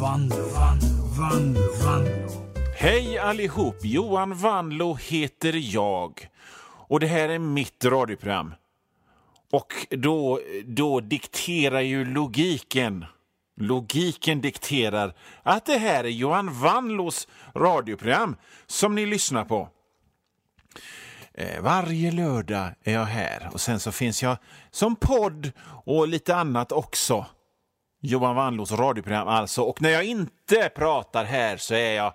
Vanlo, Vanlo, Vanlo, Vanlo. Hej allihop! Johan Vanlo heter jag. Och det här är mitt radioprogram. Och då, då dikterar ju logiken. Logiken dikterar att det här är Johan Vanlos radioprogram som ni lyssnar på. Eh, varje lördag är jag här och sen så finns jag som podd och lite annat också. Johan Wannlos radioprogram alltså. Och när jag inte pratar här så är jag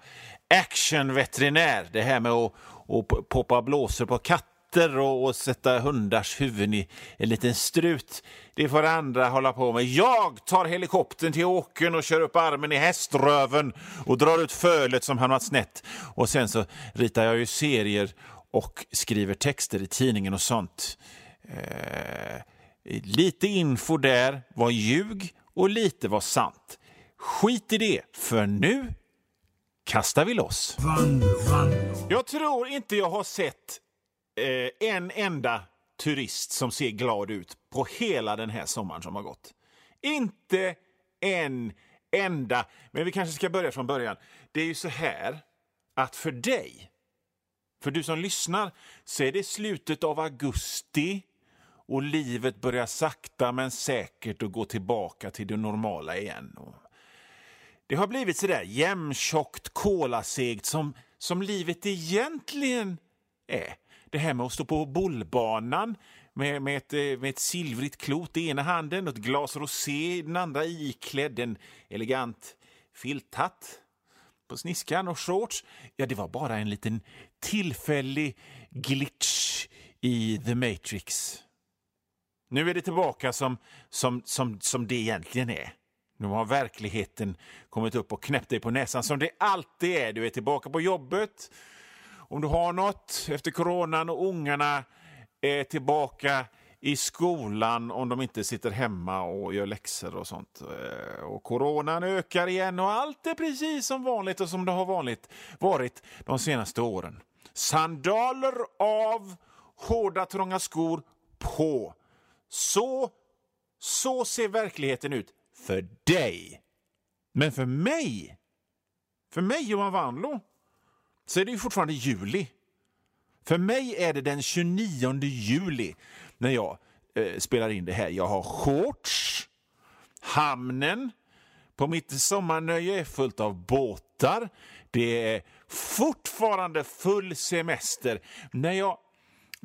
actionveterinär. Det här med att, att poppa blåsor på katter och, och sätta hundars huvuden i en liten strut. Det får andra hålla på med. Jag tar helikoptern till åkern och kör upp armen i häströven och drar ut fölet som hamnat snett. Och sen så ritar jag ju serier och skriver texter i tidningen och sånt. Eh, lite info där var ljug och lite var sant. Skit i det, för nu kastar vi loss. Jag tror inte jag har sett eh, en enda turist som ser glad ut på hela den här sommaren som har gått. Inte en enda. Men vi kanske ska börja från början. Det är ju så här att för dig, för du som lyssnar, så är det slutet av augusti och livet börjar sakta men säkert att gå tillbaka till det normala igen. Det har blivit så där jämntjockt, kolasegt som, som livet egentligen är. Det här med att stå på bollbanan med, med, ett, eh, med ett silvrigt klot i ena handen och ett glas rosé i den andra iklädd en elegant filthatt på sniskan och shorts. Ja, det var bara en liten tillfällig glitch i The Matrix. Nu är det tillbaka som, som, som, som det egentligen är. Nu har verkligheten kommit upp och knäppt dig på näsan som det alltid är. Du är tillbaka på jobbet. Om du har något efter coronan och ungarna är tillbaka i skolan om de inte sitter hemma och gör läxor och sånt. Eh, och coronan ökar igen och allt är precis som vanligt och som det har vanligt varit de senaste åren. Sandaler av, hårda trånga skor på. Så, så ser verkligheten ut för dig. Men för mig, för mig Johan Wanlo, så är det ju fortfarande juli. För mig är det den 29 juli när jag eh, spelar in det här. Jag har shorts, hamnen på mitt sommarnöje är fullt av båtar. Det är fortfarande full semester. När jag,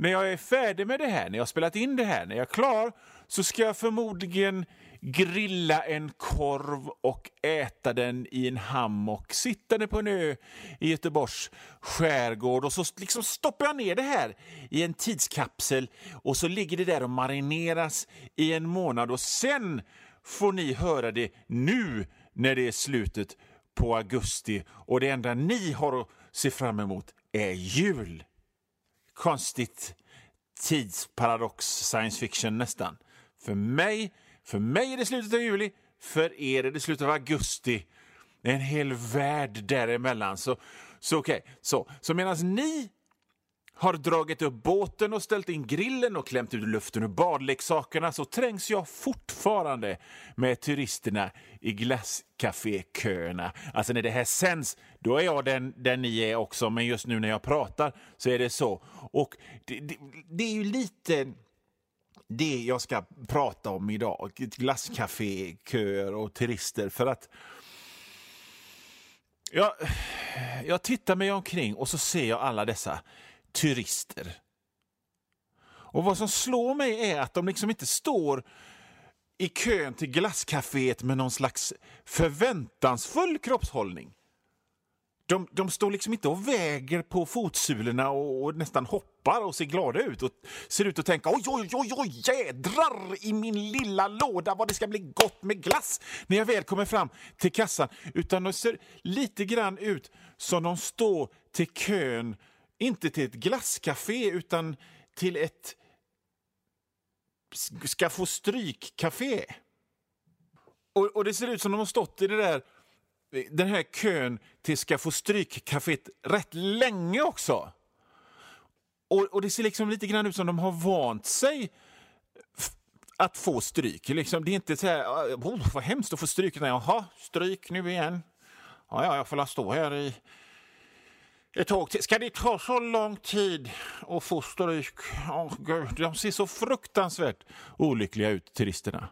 när jag är färdig med det här, när jag har spelat in det här, när jag är klar så ska jag förmodligen grilla en korv och äta den i en hammock sittande på en ö i Göteborgs skärgård. Och så liksom stoppar jag ner det här i en tidskapsel och så ligger det där och marineras i en månad och sen får ni höra det nu när det är slutet på augusti och det enda ni har att se fram emot är jul. Konstigt tidsparadox science fiction nästan. För mig, för mig är det slutet av juli, för er är det slutet av augusti. Det är en hel värld däremellan. Så, så okej, så, så medan ni har dragit upp båten och ställt in grillen och klämt ut luften ur badleksakerna så trängs jag fortfarande med turisterna i glasscaféköerna. Alltså när det här sänds, då är jag den, den ni är också, men just nu när jag pratar så är det så. Och det, det, det är ju lite det jag ska prata om idag. Glasscaféköer och turister. För att jag, jag tittar mig omkring och så ser jag alla dessa turister. Och vad som slår mig är att de liksom inte står i kön till glasscaféet med någon slags förväntansfull kroppshållning. De, de står liksom inte och väger på fotsulorna och, och nästan hoppar och ser glada ut och ser ut att tänka oj, oj, oj, oj, jädrar i min lilla låda vad det ska bli gott med glass när jag väl kommer fram till kassan. Utan de ser lite grann ut som de står till kön, inte till ett glasscafé utan till ett ska få stryk-café. Och, och det ser ut som de har stått i det där den här kön till Ska få stryk-caféet rätt länge också. Och, och, det ser liksom lite grann ut som de har vant sig att få stryk. Liksom, det är inte så här, oh, vad hemskt att få stryk. Nej, jaha, stryk nu igen. Ja, ja, jag får la stå här i ett tag till. Ska det ta så lång tid att få stryk? Oh, Gud, de ser så fruktansvärt olyckliga ut, turisterna.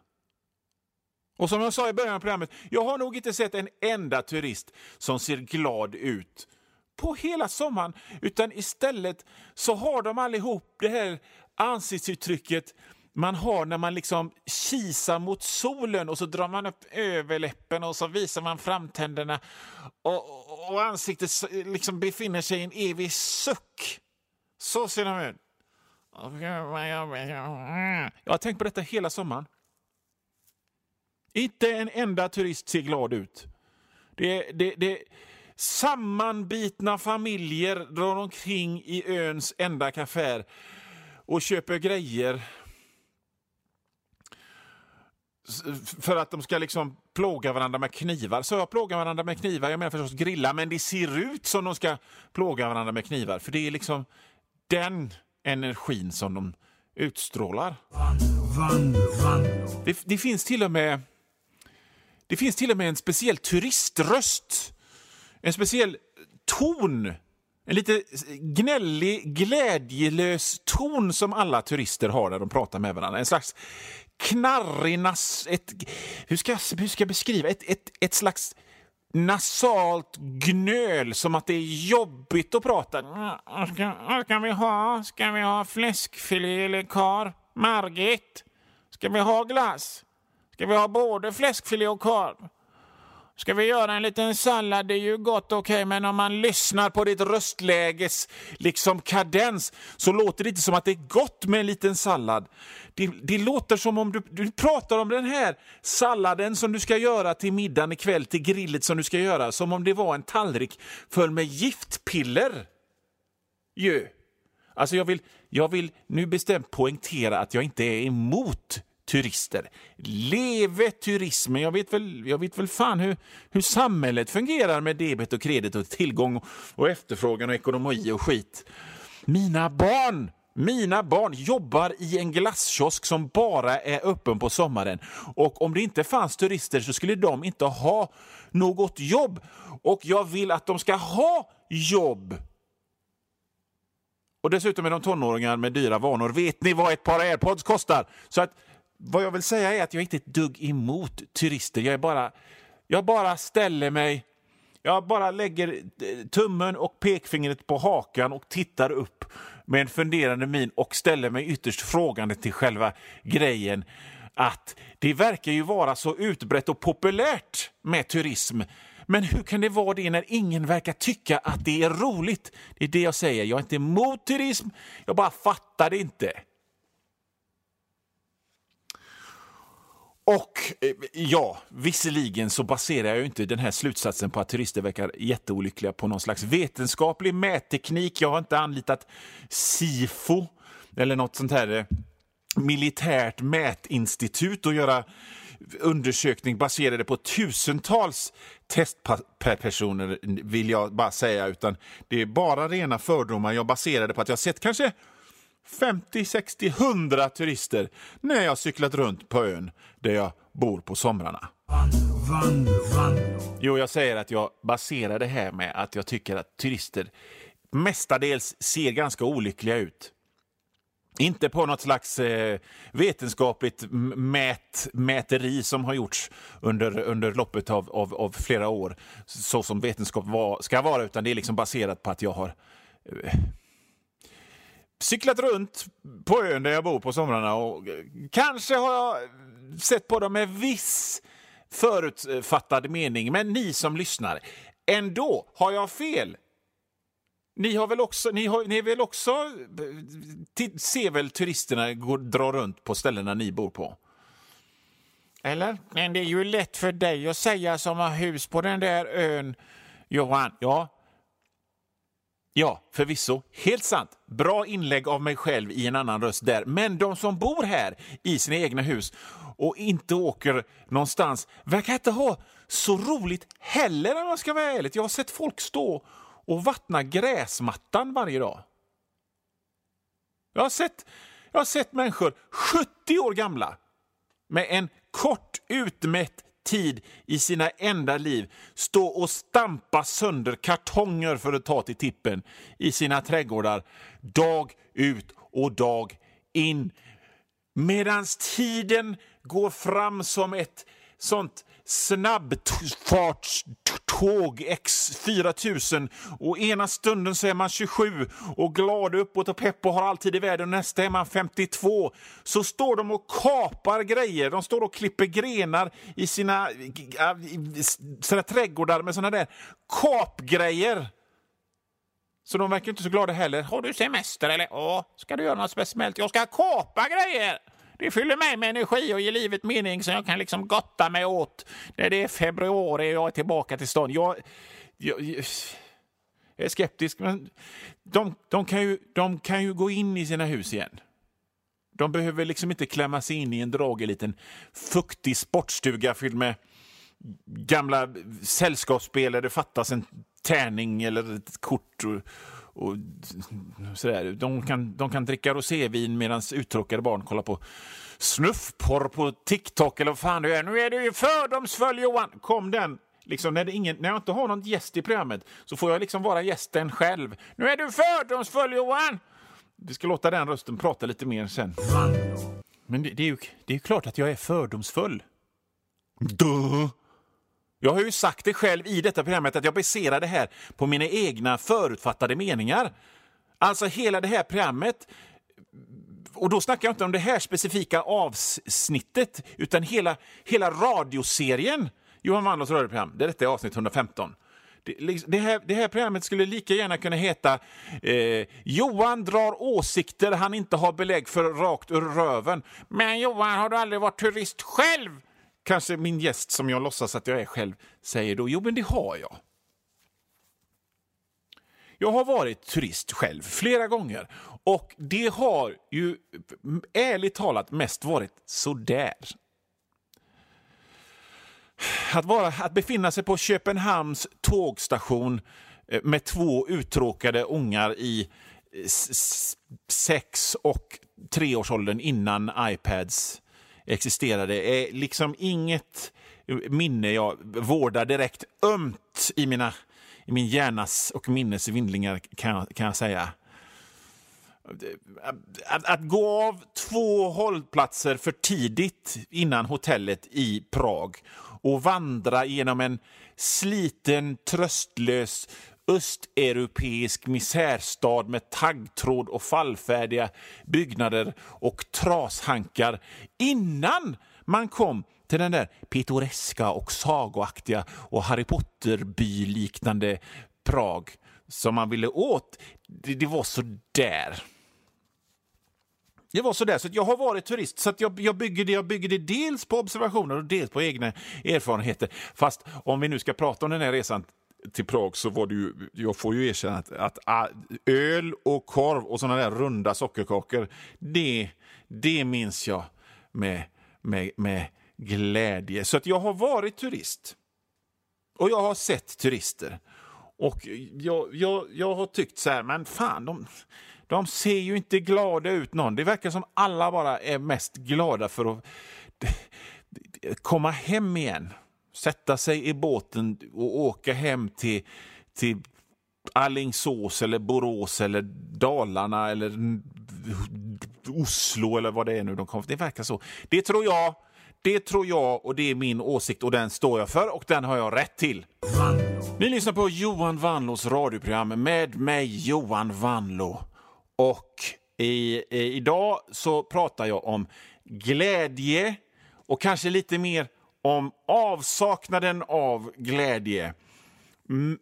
Och som jag sa i början av programmet, jag har nog inte sett en enda turist som ser glad ut på hela sommaren, utan istället så har de allihop det här ansiktsuttrycket man har när man liksom kisar mot solen och så drar man upp överläppen och så visar man framtänderna och, och ansiktet liksom befinner sig i en evig suck. Så ser de ut. Jag har tänkt på detta hela sommaren. Inte en enda turist ser glad ut. Det, det, det, sammanbitna familjer drar omkring i öns enda kafé och köper grejer för att de ska liksom plåga varandra med knivar. Så jag plågar varandra med knivar, jag menar förstås grilla, men det ser ut som de ska plåga varandra med knivar. För det är liksom den energin som de utstrålar. Det, det, finns till och med det finns till och med en speciell turiströst. En speciell ton. En lite gnällig, glädjelös ton som alla turister har när de pratar med varandra. En slags knarrig, ett, hur, ska jag, hur ska jag beskriva, ett, ett, ett slags nasalt gnöl som att det är jobbigt att prata. Ska, vad ska vi ha? Ska vi ha fläskfilé eller kar? Margit? Ska vi ha glass? Ska vi ha både fläskfilé och korv? Ska vi göra en liten sallad? Det är ju gott okej, okay, men om man lyssnar på ditt röstläges liksom kadens så låter det inte som att det är gott med en liten sallad. Det, det låter som om du, du pratar om den här salladen som du ska göra till middagen ikväll, till grillet som du ska göra, som om det var en tallrik full med giftpiller. Ju. Alltså jag vill, jag vill nu bestämt poängtera att jag inte är emot turister. Leve turismen! Jag vet väl, jag vet väl fan hur, hur samhället fungerar med debet och kredit och tillgång och efterfrågan och ekonomi och skit. Mina barn! Mina barn jobbar i en glasskiosk som bara är öppen på sommaren. Och om det inte fanns turister så skulle de inte ha något jobb. Och jag vill att de ska ha jobb. Och dessutom är de tonåringar med dyra vanor. Vet ni vad ett par airpods kostar? Så att vad jag vill säga är att jag inte är ett dugg emot turister. Jag, är bara, jag bara ställer mig... Jag bara lägger eh, tummen och pekfingret på hakan och tittar upp med en funderande min och ställer mig ytterst frågande till själva grejen att det verkar ju vara så utbrett och populärt med turism. Men hur kan det vara det när ingen verkar tycka att det är roligt? Det är det jag säger. Jag är inte emot turism, jag bara fattar det inte. Och eh, ja, visserligen så baserar jag inte den här slutsatsen på att turister verkar jätteolyckliga på någon slags vetenskaplig mätteknik. Jag har inte anlitat SIFO eller något sånt här eh, militärt mätinstitut och göra undersökning baserade på tusentals testpersoner vill jag bara säga, utan det är bara rena fördomar jag baserade på att jag sett kanske 50, 60, 100 turister när jag cyklat runt på ön där jag bor på somrarna. Jo, jag säger att jag baserar det här med att jag tycker att turister mestadels ser ganska olyckliga ut. Inte på något slags eh, vetenskapligt mät, mäteri som har gjorts under, under loppet av, av, av flera år, så som vetenskap var, ska vara, utan det är liksom baserat på att jag har eh, cyklat runt på ön där jag bor på somrarna och kanske har jag sett på dem med viss förutfattad mening. Men ni som lyssnar, ändå, har jag fel? Ni har väl också, ni har, ni väl också ser väl turisterna gå, dra runt på ställena ni bor på? Eller? Men det är ju lätt för dig att säga som har hus på den där ön, Johan. Ja, Ja, förvisso. Helt sant. Bra inlägg av mig själv i en annan röst där. Men de som bor här i sina egna hus och inte åker någonstans verkar inte ha så roligt heller om jag ska vara ärlig. Jag har sett folk stå och vattna gräsmattan varje dag. Jag har sett, jag har sett människor, 70 år gamla, med en kort utmätt tid i sina enda liv stå och stampa sönder kartonger för att ta till tippen i sina trädgårdar dag ut och dag in. Medan tiden går fram som ett sånt snabbfartståg X4000 och ena stunden så är man 27 och glad uppåt och pepp och har alltid i världen och nästa är man 52. Så står de och kapar grejer. De står och klipper grenar i sina, äh, sina trädgårdar med såna där kapgrejer. Så de verkar inte så glada heller. Har du semester eller? Ja, ska du göra något speciellt? Jag ska kapa grejer! Det fyller mig med energi och ger livet mening så jag kan liksom gotta mig åt när det är februari och jag är tillbaka till stan. Jag, jag, jag är skeptisk, men de, de, kan ju, de kan ju gå in i sina hus igen. De behöver liksom inte klämma sig in i en dragig liten fuktig sportstuga fylld med gamla sällskapsspel där det fattas en tärning eller ett kort. Och, och sådär. De, kan, de kan dricka rosévin medan uttråkade barn kollar på snuffporr på TikTok eller vad fan det är. Nu är du ju fördomsfull Johan! Kom den! Liksom, när, ingen, när jag inte har någon gäst i programmet så får jag liksom vara gästen själv. Nu är du fördomsfull Johan! Vi ska låta den rösten prata lite mer sen. Men det, det, är ju, det är ju klart att jag är fördomsfull. Duh! Jag har ju sagt det själv i detta programmet att jag baserar det här på mina egna förutfattade meningar. Alltså hela det här programmet och då snackar jag inte om det här specifika avsnittet utan hela, hela radioserien Johan Wandlås radioprogram. Det detta är avsnitt 115. Det, liksom, det, här, det här programmet skulle lika gärna kunna heta eh, Johan drar åsikter han inte har belägg för rakt ur röven. Men Johan, har du aldrig varit turist själv? Kanske min gäst som jag låtsas att jag är själv säger då, jo men det har jag. Jag har varit turist själv flera gånger och det har ju ärligt talat mest varit sådär. Att, vara, att befinna sig på Köpenhamns tågstation eh, med två uttråkade ungar i eh, sex och treårsåldern innan iPads existerade är liksom inget minne jag vårdar direkt ömt i, mina, i min hjärnas och minnes vindlingar kan, kan jag säga. Att, att, gå av två hållplatser för tidigt innan hotellet i Prag och vandra genom en sliten, tröstlös östeuropeisk misärstad med taggtråd och fallfärdiga byggnader och trashankar innan man kom till den där pittoreska och sagoaktiga och Harry Potter-by-liknande Prag som man ville åt. Det, det var så där. Det var så där, så jag har varit turist, så jag, jag, bygger det, jag bygger det dels på observationer och dels på egna erfarenheter. Fast om vi nu ska prata om den här resan till Prag så var det ju, jag får ju erkänna att, att ah, öl och korv och sådana där runda sockerkakor, det, det minns jag med, med, med glädje. Så att jag har varit turist. Och jag har sett turister. Och jag, jag, jag har tyckt så här, men fan, de, de ser ju inte glada ut någon. Det verkar som alla bara är mest glada för att komma hem igen sätta sig i båten och åka hem till, till Allingsås eller Borås eller Dalarna eller Oslo eller vad det är nu de kommer Det verkar så. Det tror jag, det tror jag och det är min åsikt och den står jag för och den har jag rätt till. Ni lyssnar på Johan Vanlos radioprogram med mig Johan Vanlo. Och i, i, idag så pratar jag om glädje och kanske lite mer om avsaknaden av glädje. Mm,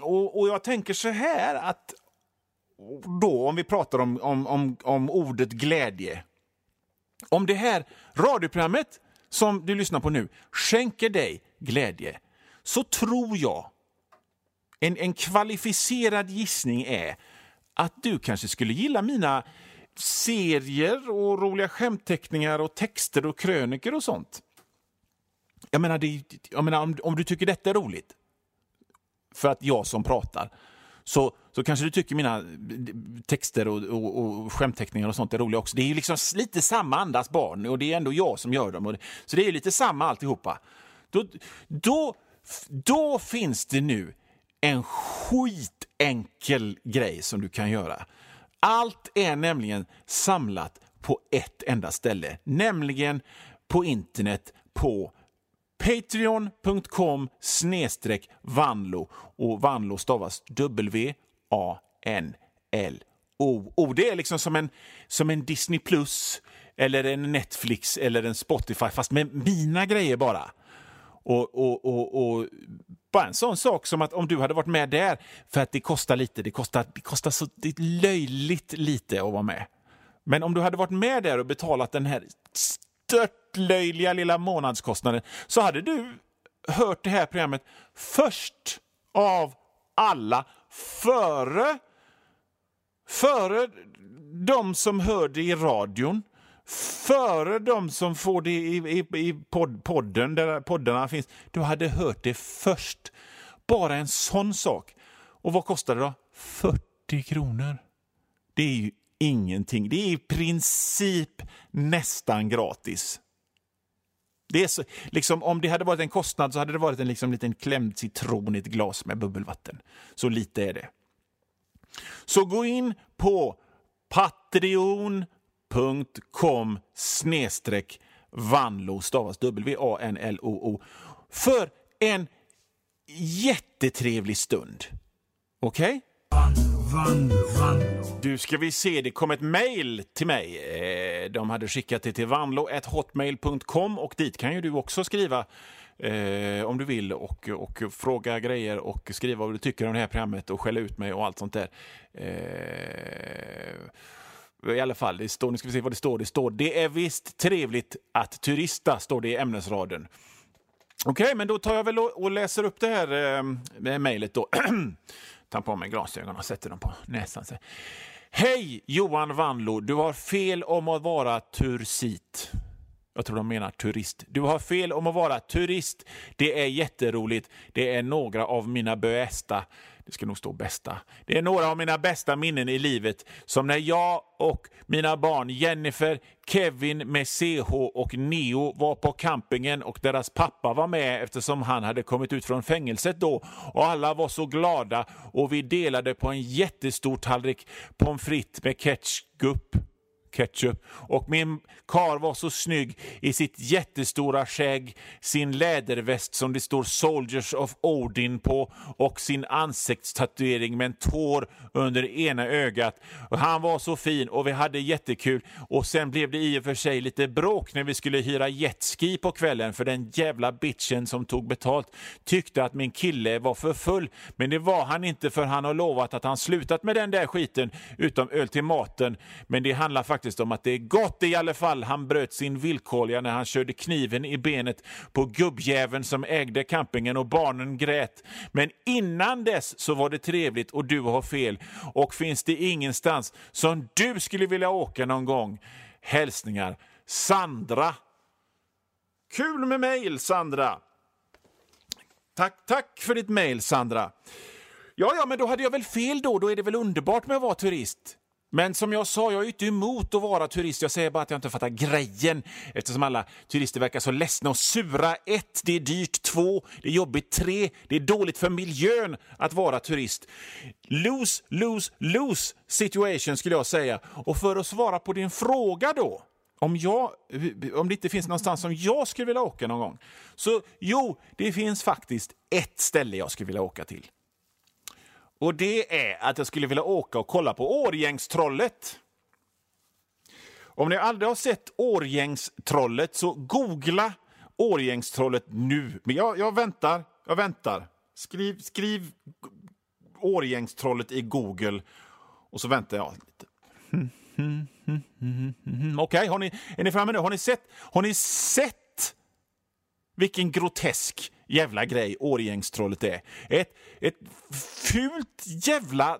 och, och, jag tänker så här att då, om vi pratar om, om, om, om ordet glädje. Om det här radioprogrammet som du lyssnar på nu skänker dig glädje så tror jag, en, en kvalificerad gissning är att du kanske skulle gilla mina serier och roliga skämtteckningar och texter och kröniker och sånt. Jag menar, det, jag menar om, om du tycker detta är roligt, för att jag som pratar, så, så kanske du tycker mina texter och, och, och skämtteckningar och sånt är roliga också. Det är ju liksom lite samma andas barn och det är ändå jag som gör dem. Och det, så det är ju lite samma alltihopa. Då, då, då finns det nu en skitenkel grej som du kan göra. Allt är nämligen samlat på ett enda ställe, nämligen på internet på patreon.com snedstreck vanlo och vanlo stavas W-A-N-L-O. Och det är liksom som en, som en Disney Plus eller en Netflix eller en Spotify fast med mina grejer bara. Och, och, och, och, bara en sån sak som att om du hade varit med där, för att det kostar lite, det kostar, det kostar så det löjligt lite att vara med. Men om du hade varit med där och betalat den här störtlöjliga lilla månadskostnaden så hade du hört det här programmet först av alla, före, före de som hör det i radion, före de som får det i, i, i pod, podden, där poddarna finns. Du hade hört det först. Bara en sån sak. Och vad kostar det då? 40 kronor. Det är ju ingenting. Det är i princip nästan gratis. Det är så, liksom, om det hade varit en kostnad så hade det varit en liksom, liten klämd citron i ett glas med bubbelvatten. Så lite är det. Så gå in på patreon.com snedstreck vanlo, stavas W-A-N-L-O-O, för en jättetrevlig stund. Okej? Okay? Du, ska vi se, det kom ett mejl till mig. Eh, de hade skickat det till vanlo.hotmail.com och dit kan ju du också skriva eh, om du vill och, och fråga grejer och skriva vad du tycker om det här programmet och skälla ut mig och allt sånt där. Eh, i alla fall, det står, nu ska vi se vad det står. Det står det är visst trevligt att turista, står det i ämnesraden. Okej, okay, men då tar jag väl och, och läser upp det här eh, mejlet då. tar på mig glasögonen och sätter dem på näsan. Hej Johan Vanlo, du har fel om att vara tursit. Jag tror de menar turist. Du har fel om att vara turist. Det är jätteroligt. Det är några av mina bästa det ska nog stå bästa. Det är några av mina bästa minnen i livet. Som när jag och mina barn Jennifer, Kevin med CH och Neo var på campingen och deras pappa var med eftersom han hade kommit ut från fängelset då. Och alla var så glada och vi delade på en jättestor tallrik pommes frites med ketchup ketchup. Och min kar var så snygg i sitt jättestora skägg, sin läderväst som det står Soldiers of Odin på och sin ansiktstatuering med en tår under ena ögat. Och han var så fin och vi hade jättekul. Och sen blev det i och för sig lite bråk när vi skulle hyra jetski på kvällen för den jävla bitchen som tog betalt tyckte att min kille var för full. Men det var han inte för han har lovat att han slutat med den där skiten utom öl till maten. Men det handlar faktiskt faktiskt om att det är gott i alla fall. Han bröt sin villkorliga när han körde kniven i benet på gubbjäveln som ägde campingen och barnen grät. Men innan dess så var det trevligt och du har fel. Och finns det ingenstans som du skulle vilja åka någon gång? Hälsningar Sandra. Kul med mejl, Sandra. Tack, tack för ditt mejl, Sandra. Ja, ja, men då hade jag väl fel då. Då är det väl underbart med att vara turist. Men som jag sa, jag är inte emot att vara turist. Jag säger bara att jag inte fattar grejen eftersom alla turister verkar så ledsna och sura. Ett, det är dyrt. Två, det är jobbigt. Tre, det är dåligt för miljön att vara turist. Lose, lose, lose situation skulle jag säga. Och för att svara på din fråga då, om, jag, om det inte finns någonstans som jag skulle vilja åka någon gång. Så jo, det finns faktiskt ett ställe jag skulle vilja åka till. Och det är att jag skulle vilja åka och kolla på Årgängstrollet. Om ni aldrig har sett Årgängstrollet så googla Årgängstrollet nu. Men jag, jag väntar, jag väntar. Skriv, skriv Årgängstrollet i Google och så väntar jag lite. Okej, okay, är ni framme nu? Har ni sett, har ni sett vilken grotesk jävla grej Årgängstrollet är. Ett, ett fult jävla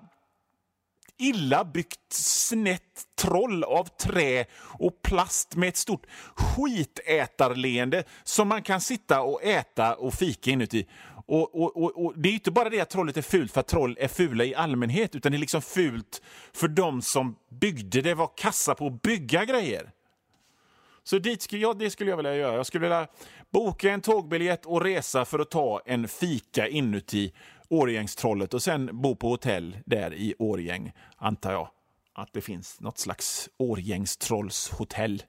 illa byggt snett troll av trä och plast med ett stort skitätarleende som man kan sitta och äta och fika inuti. Och, och, och, och, Det är inte bara det att trollet är fult för att troll är fula i allmänhet, utan det är liksom fult för de som byggde det, var kassa på att bygga grejer. Så dit skulle, jag, det skulle jag vilja göra. Jag skulle vilja boka en tågbiljett och resa för att ta en fika inuti Årgängstrollet och sen bo på hotell där i Årgäng, antar jag. Att det finns något slags Årgängstrollshotell.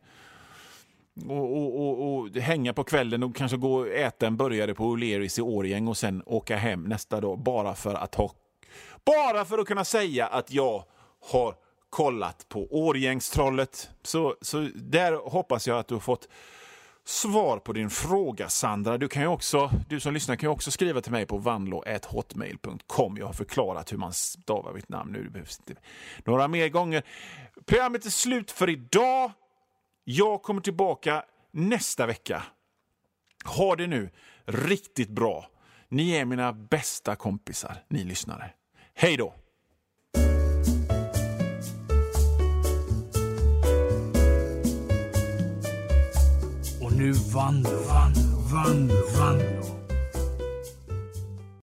Och, och, och, och, hänga på kvällen och kanske gå och äta en burgare på O'Learys i Årgäng och sen åka hem nästa dag bara för att ha bara för att kunna säga att jag har kollat på Årgängstrollet. Så, så där hoppas jag att du har fått svar på din fråga, Sandra. Du, kan ju också, du som lyssnar kan ju också skriva till mig på vanlo.hotmail.com. Jag har förklarat hur man stavar mitt namn nu. Det behövs inte några mer gånger. Programmet är slut för idag. Jag kommer tillbaka nästa vecka. Ha det nu riktigt bra. Ni är mina bästa kompisar, ni lyssnare. Hej då! Nu vann, vandrar, vann, vandrar